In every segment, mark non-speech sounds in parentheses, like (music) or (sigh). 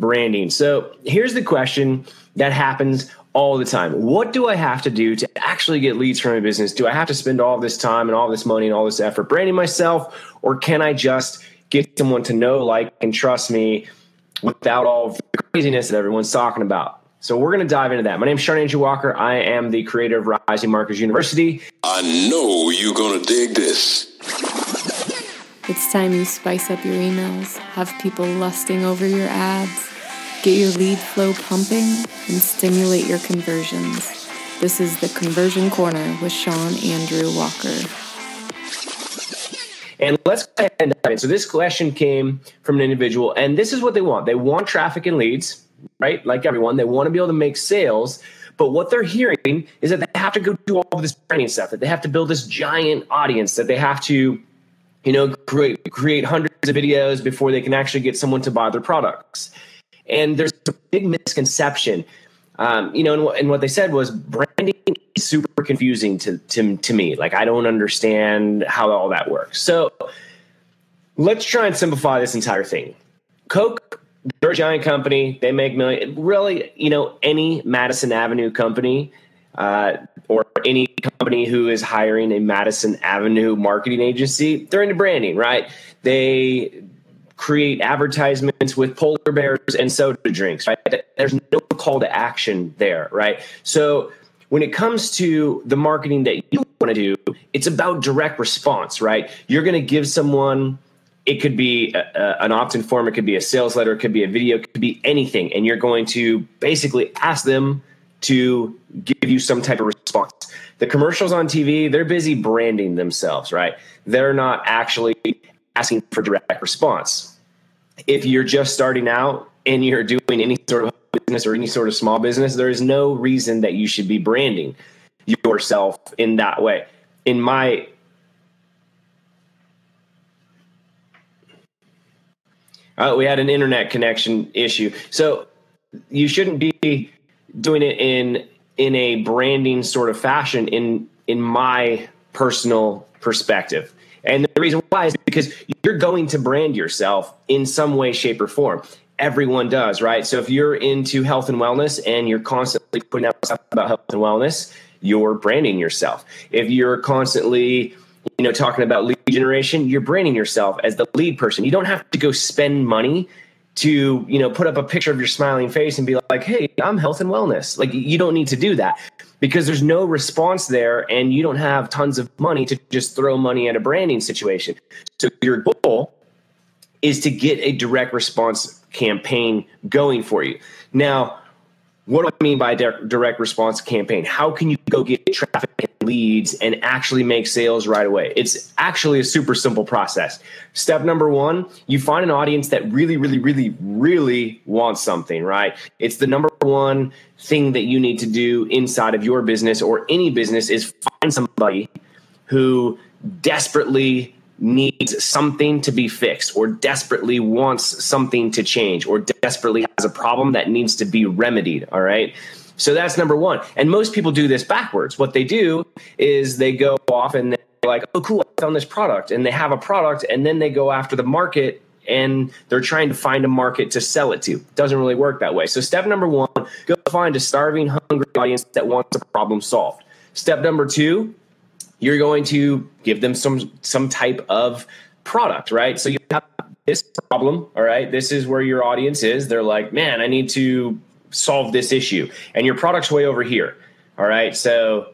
branding. So here's the question that happens all the time. What do I have to do to actually get leads from my business? Do I have to spend all this time and all this money and all this effort branding myself? Or can I just get someone to know, like, and trust me without all the craziness that everyone's talking about? So we're going to dive into that. My name is Sean Andrew Walker. I am the creator of Rising Marketers University. I know you're going to dig this. It's time you spice up your emails, have people lusting over your ads, get your lead flow pumping, and stimulate your conversions. This is the Conversion Corner with Sean Andrew Walker. And let's go ahead and. So this question came from an individual, and this is what they want. They want traffic and leads right? Like everyone, they want to be able to make sales. But what they're hearing is that they have to go do all this training stuff, that they have to build this giant audience, that they have to, you know, create, create hundreds of videos before they can actually get someone to buy their products. And there's a big misconception. Um, you know, and, what, and what they said was branding is super confusing to, to, to me. Like, I don't understand how all that works. So let's try and simplify this entire thing. Coke they're a giant company. They make million. Really, you know, any Madison Avenue company uh, or any company who is hiring a Madison Avenue marketing agency, they're into branding, right? They create advertisements with polar bears and soda drinks, right? There's no call to action there, right? So when it comes to the marketing that you want to do, it's about direct response, right? You're going to give someone it could be a, a, an opt-in form it could be a sales letter it could be a video it could be anything and you're going to basically ask them to give you some type of response the commercials on tv they're busy branding themselves right? They're not actually asking for direct response. If you're just starting out and you're doing any sort of business or any sort of small business there is no reason that you should be branding yourself in that way. In my Uh, we had an internet connection issue. So you shouldn't be doing it in in a branding sort of fashion in in my personal perspective. And the reason why is because you're going to brand yourself in some way, shape, or form. Everyone does, right? So if you're into health and wellness and you're constantly putting out stuff about health and wellness, you're branding yourself. If you're constantly you know, talking about lead generation, you're branding yourself as the lead person. You don't have to go spend money to, you know, put up a picture of your smiling face and be like, "Hey, I'm health and wellness." Like you don't need to do that because there's no response there and you don't have tons of money to just throw money at a branding situation. So your goal is to get a direct response campaign going for you. Now, what do I mean by direct response campaign? How can you go get traffic leads and actually make sales right away? It's actually a super simple process. Step number one, you find an audience that really, really, really, really wants something, right? It's the number one thing that you need to do inside of your business or any business is find somebody who desperately needs something to be fixed or desperately wants something to change or desperately has a problem that needs to be remedied. All right. So that's number one. And most people do this backwards. What they do is they go off and they're like, oh, cool, I found this product. And they have a product and then they go after the market and they're trying to find a market to sell it to. Doesn't really work that way. So step number one, go find a starving, hungry audience that wants a problem solved. Step number two, you're going to give them some some type of product, right? So you have this problem, all right? This is where your audience is. They're like, "Man, I need to solve this issue." And your product's way over here. All right? So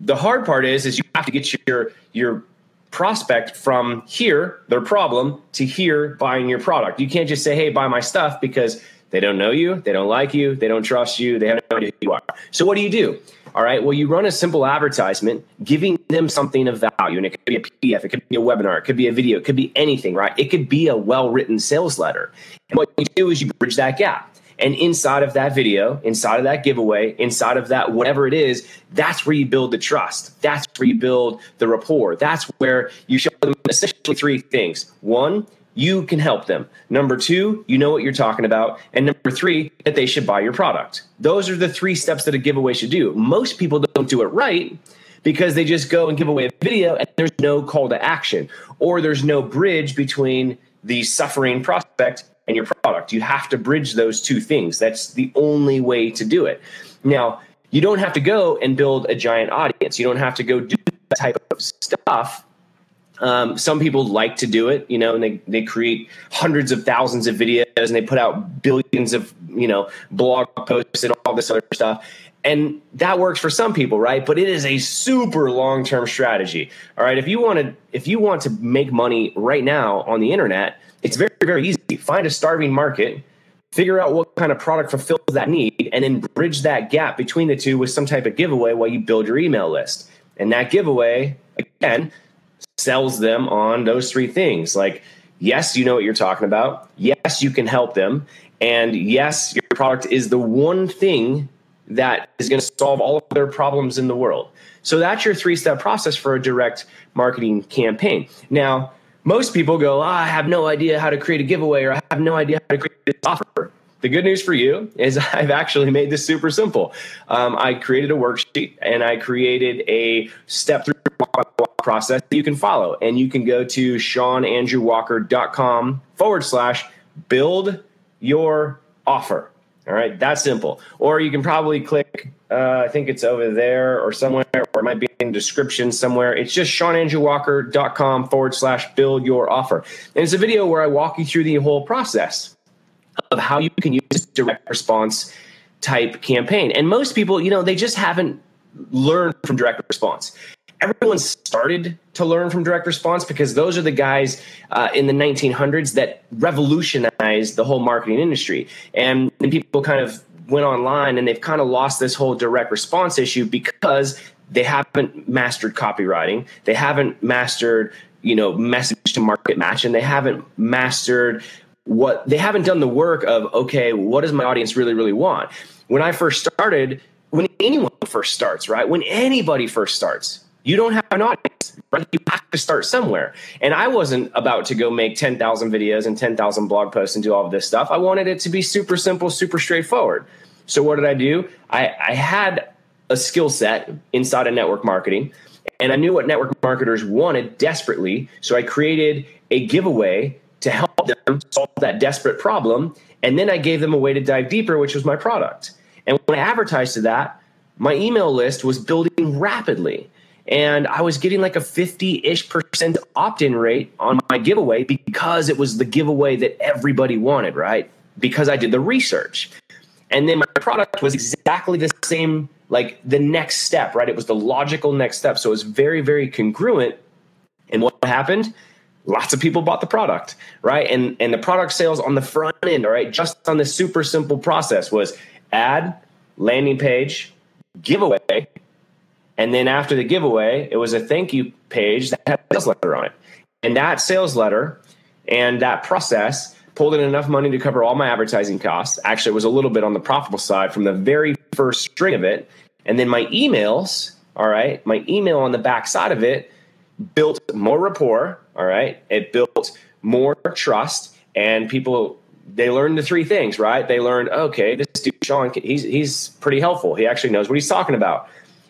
the hard part is is you have to get your your prospect from here, their problem, to here buying your product. You can't just say, "Hey, buy my stuff" because they don't know you, they don't like you, they don't trust you, they have no idea who you are. So what do you do? All right. Well, you run a simple advertisement giving them something of value. And it could be a PDF, it could be a webinar, it could be a video, it could be anything, right? It could be a well written sales letter. And what you do is you bridge that gap. And inside of that video, inside of that giveaway, inside of that whatever it is, that's where you build the trust. That's where you build the rapport. That's where you show them essentially three things. One, you can help them. Number two, you know what you're talking about. And number three, that they should buy your product. Those are the three steps that a giveaway should do. Most people don't do it right because they just go and give away a video and there's no call to action or there's no bridge between the suffering prospect and your product. You have to bridge those two things. That's the only way to do it. Now, you don't have to go and build a giant audience. You don't have to go do that type of stuff. Um, some people like to do it, you know, and they, they create hundreds of thousands of videos and they put out billions of, you know, blog posts and all this other stuff. And that works for some people, right? But it is a super long-term strategy. All right. If you want to if you want to make money right now on the internet, it's very, very easy. Find a starving market, figure out what kind of product fulfills that need, and then bridge that gap between the two with some type of giveaway while you build your email list. And that giveaway, again, sells them on those three things. Like, yes, you know what you're talking about. Yes, you can help them. And yes, your product is the one thing that is going to solve all of their problems in the world. So that's your three step process for a direct marketing campaign. Now, most people go, oh, I have no idea how to create a giveaway or I have no idea how to create this offer. The good news for you is (laughs) I've actually made this super simple. Um, I created a worksheet and I created a step through process that you can follow. And you can go to seanandrewwalker.com forward slash build your offer. All right, that's simple. Or you can probably click, uh, I think it's over there or somewhere, or it might be in description somewhere. It's just seanandrewwalker.com forward slash build your offer. And it's a video where I walk you through the whole process of how you can use direct response type campaign. And most people, you know, they just haven't learned from direct response everyone started to learn from direct response because those are the guys uh, in the 1900s that revolutionized the whole marketing industry. And, and people kind of went online and they've kind of lost this whole direct response issue because they haven't mastered copywriting, they haven't mastered you know message to market match, and they haven't mastered what they haven't done the work of okay, what does my audience really really want? When I first started, when anyone first starts, right? When anybody first starts, you don't have an audience. Right? You have to start somewhere. And I wasn't about to go make 10,000 videos and 10,000 blog posts and do all of this stuff. I wanted it to be super simple, super straightforward. So what did I do? I, I had a skill set inside of network marketing and I knew what network marketers wanted desperately. So I created a giveaway to help them solve that desperate problem. And then I gave them a way to dive deeper, which was my product. And when I advertised to that, my email list was building rapidly and I was getting like a 50 ish percent opt in rate on my giveaway because it was the giveaway that everybody wanted, right? Because I did the research. And then my product was exactly the same, like the next step, right? It was the logical next step. So it was very, very congruent. And what happened? Lots of people bought the product, right? And and the product sales on the front end, all right, just on the super simple process was ad, landing page, giveaway, and then after the giveaway, it was a thank you page that had a sales letter on it. And that sales letter and that process pulled in enough money to cover all my advertising costs. Actually, it was a little bit on the profitable side from the very first string of it. And then my emails, all right, my email on the back side of it built more rapport, all right? It built more trust and people they learned the three things, right? They learned, okay, this dude Sean, he's he's pretty helpful. He actually knows what he's talking about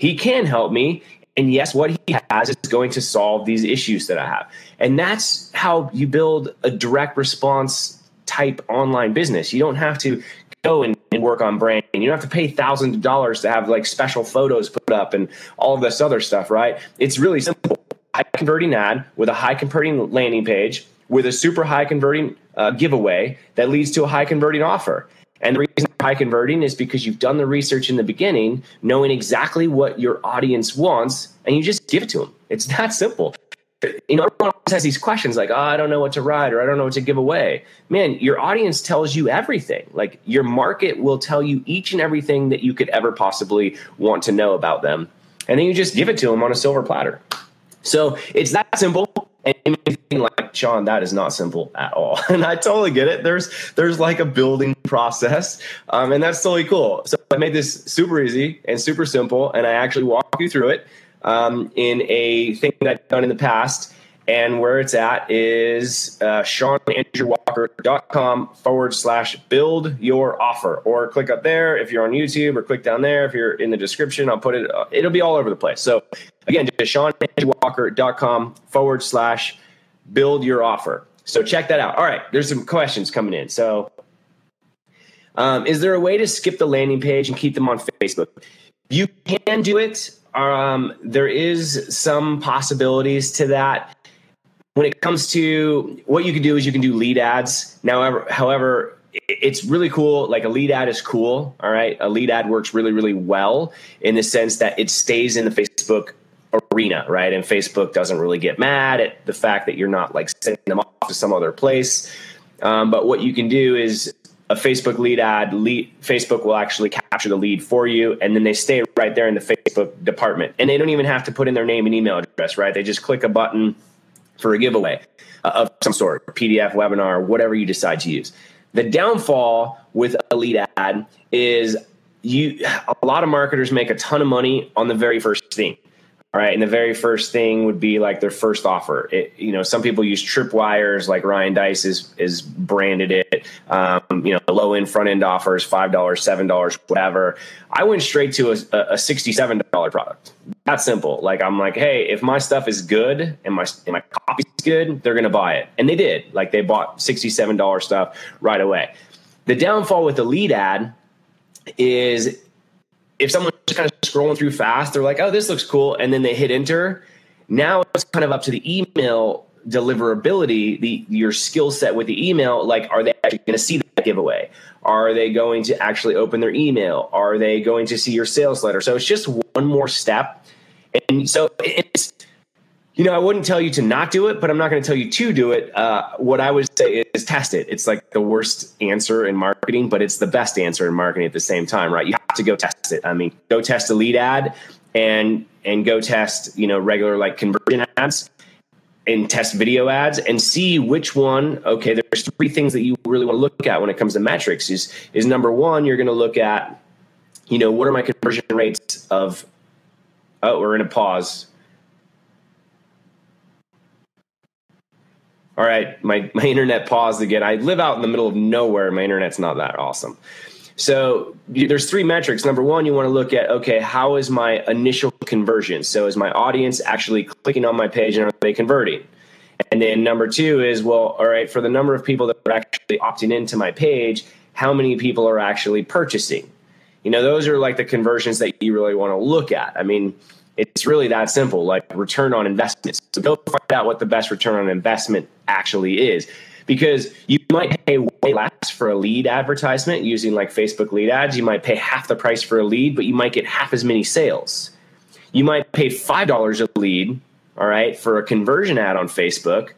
he can help me. And yes, what he has is going to solve these issues that I have. And that's how you build a direct response type online business. You don't have to go and, and, work on branding. You don't have to pay thousands of dollars to have like special photos put up and all of this other stuff, right? It's really simple. High converting ad with a high converting landing page with a super high converting uh, giveaway that leads to a high converting offer. And the reason high converting is because you've done the research in the beginning, knowing exactly what your audience wants, and you just give it to them. It's (laughs) that simple. You know, everyone has these questions like, oh, I don't know what to write or I don't know what to give away. Man, your audience tells you everything. Like your market will tell you each and everything that you could ever possibly want to know about them. And then you just give it to them on a silver platter. So it's that simple. And like Sean, that is not simple at all. (laughs) And I totally get it. There's there's like a building process, um, and that's totally cool. So I made this super easy and super simple, and I actually walk you through it um, in a thing that I've done in the past. And where it's at is uh, SeanAndrewWalker.com forward slash build your offer. Or click up there if you're on YouTube, or click down there if you're in the description. I'll put it, uh, it'll be all over the place. So again, just SeanAndrewWalker.com forward slash build your offer. So check that out. All right, there's some questions coming in. So, um, is there a way to skip the landing page and keep them on Facebook? You can do it. Um, there is some possibilities to that. When it comes to what you can do, is you can do lead ads. Now, however, it's really cool. Like a lead ad is cool. All right. A lead ad works really, really well in the sense that it stays in the Facebook arena, right? And Facebook doesn't really get mad at the fact that you're not like sending them off to some other place. Um, but what you can do is a Facebook lead ad, lead, Facebook will actually capture the lead for you, and then they stay right there in the Facebook department. And they don't even have to put in their name and email address, right? They just click a button for a giveaway uh, of some sort, PDF, webinar, whatever you decide to use. The downfall with a lead ad is you a lot of marketers make a ton of money on the very first thing. All right, and the very first thing would be like their first offer. It, you know, some people use tripwires, like Ryan Deiss is is branded it. Um, you know, low end front end offers, five dollars, seven dollars, whatever. I went straight to a, a sixty seven dollar product. That simple. Like I'm like, hey, if my stuff is good and my and my copy's good, they're gonna buy it, and they did. Like they bought sixty seven dollar stuff right away. The downfall with the lead ad is if someone's kind of scrolling through fast, they're like, oh, this looks cool. And then they hit enter. Now it's kind of up to the email deliverability, the your skill set with the email. Like, are they actually going to see that giveaway? Are they going to actually open their email? Are they going to see your sales letter? So it's just one more step. And so it's you know, I wouldn't tell you to not do it, but I'm not going to tell you to do it. Uh, what I would say is test it. It's like the worst answer in marketing, but it's the best answer in marketing at the same time, right? You have to go test it. I mean, go test a lead ad and and go test, you know, regular like conversion ads and test video ads and see which one. Okay, there's three things that you really want to look at when it comes to metrics. Is is number one, you're going to look at, you know, what are my conversion rates of? Oh, we're in a pause. all right, my, my (laughs) internet paused again. I live out in the middle of nowhere. My internet's not that awesome. So there's three metrics. Number one, you want to look at, okay, how is my initial conversion? So is my audience actually clicking on my page and are they converting? And then number two is, well, all right, for the number of people that are actually opting into my page, how many people are actually purchasing? You know, those are like the conversions that you really want to look at. I mean, it's really that simple, like return on investment. So go find out what the best return on investment actually is. Because you might pay way less for a lead advertisement using like Facebook lead ads. You might pay half the price for a lead, but you might get half as many sales. You might pay $5 a lead, all right, for a conversion ad on Facebook,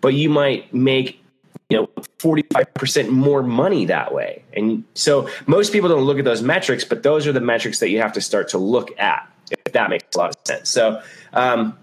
but you might make you know 45% more money that way and so most people don't look at those metrics but those are the metrics that you have to start to look at if that makes a lot of sense. So um,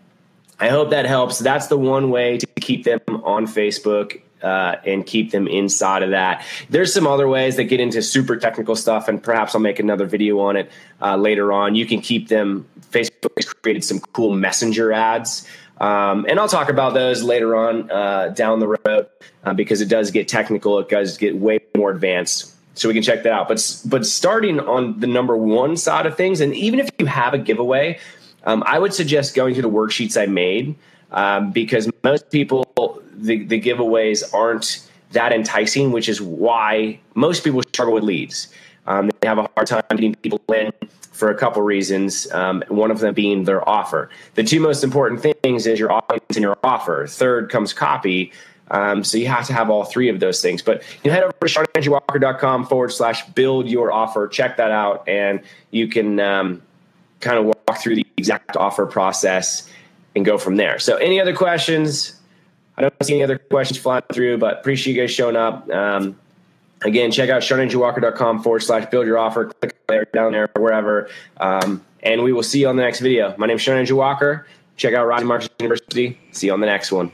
I hope that helps. That's the one way to keep them on Facebook uh, and keep them inside of that. There's some other ways that get into super technical stuff, and perhaps I'll make another video on it uh, later on. You can keep them. Facebook has created some cool messenger ads. Um, and I'll talk about those later on uh, down the road uh, because it does get technical. It does get way more advanced so we can check that out. But but starting on the number one side of things, and even if you have a giveaway, um, I would suggest going to the worksheets I made um, because most people the, the giveaways aren't that enticing, which is why most people struggle with leads. Um, they have a hard time getting people in for a couple reasons. Um, one of them being their offer. The two most important things is your audience and your offer. Third comes copy. Um, so you have to have all three of those things. But you head over to SeanAndrewWalker.com forward slash build your offer. Check that out, and you can um, kind of walk through the exact offer process and go from there. So, any other questions? I don't see any other questions flying through, but appreciate you guys showing up. Um, again, check out SeanAndrewWalker.com forward slash build your offer. Click there, down there, wherever. Um, and we will see you on the next video. My name is Andrew Walker. Check out Rising Markets University. See you on the next one.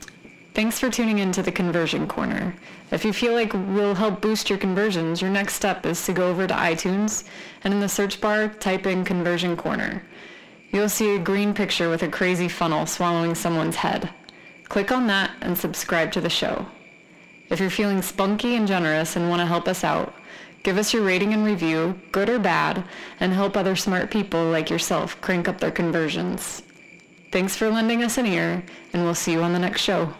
Thanks for tuning in to the Conversion Corner. If you feel like we'll help boost your conversions, your next step is to go over to iTunes and in the search bar, type in Conversion Corner. You'll see a green picture with a crazy funnel swallowing someone's head. Click on that and subscribe to the show. If you're feeling spunky and generous and want to help us out, give us your rating and review, good or bad, and help other smart people like yourself crank up their conversions. Thanks for lending us an ear, and we'll see you on the next show.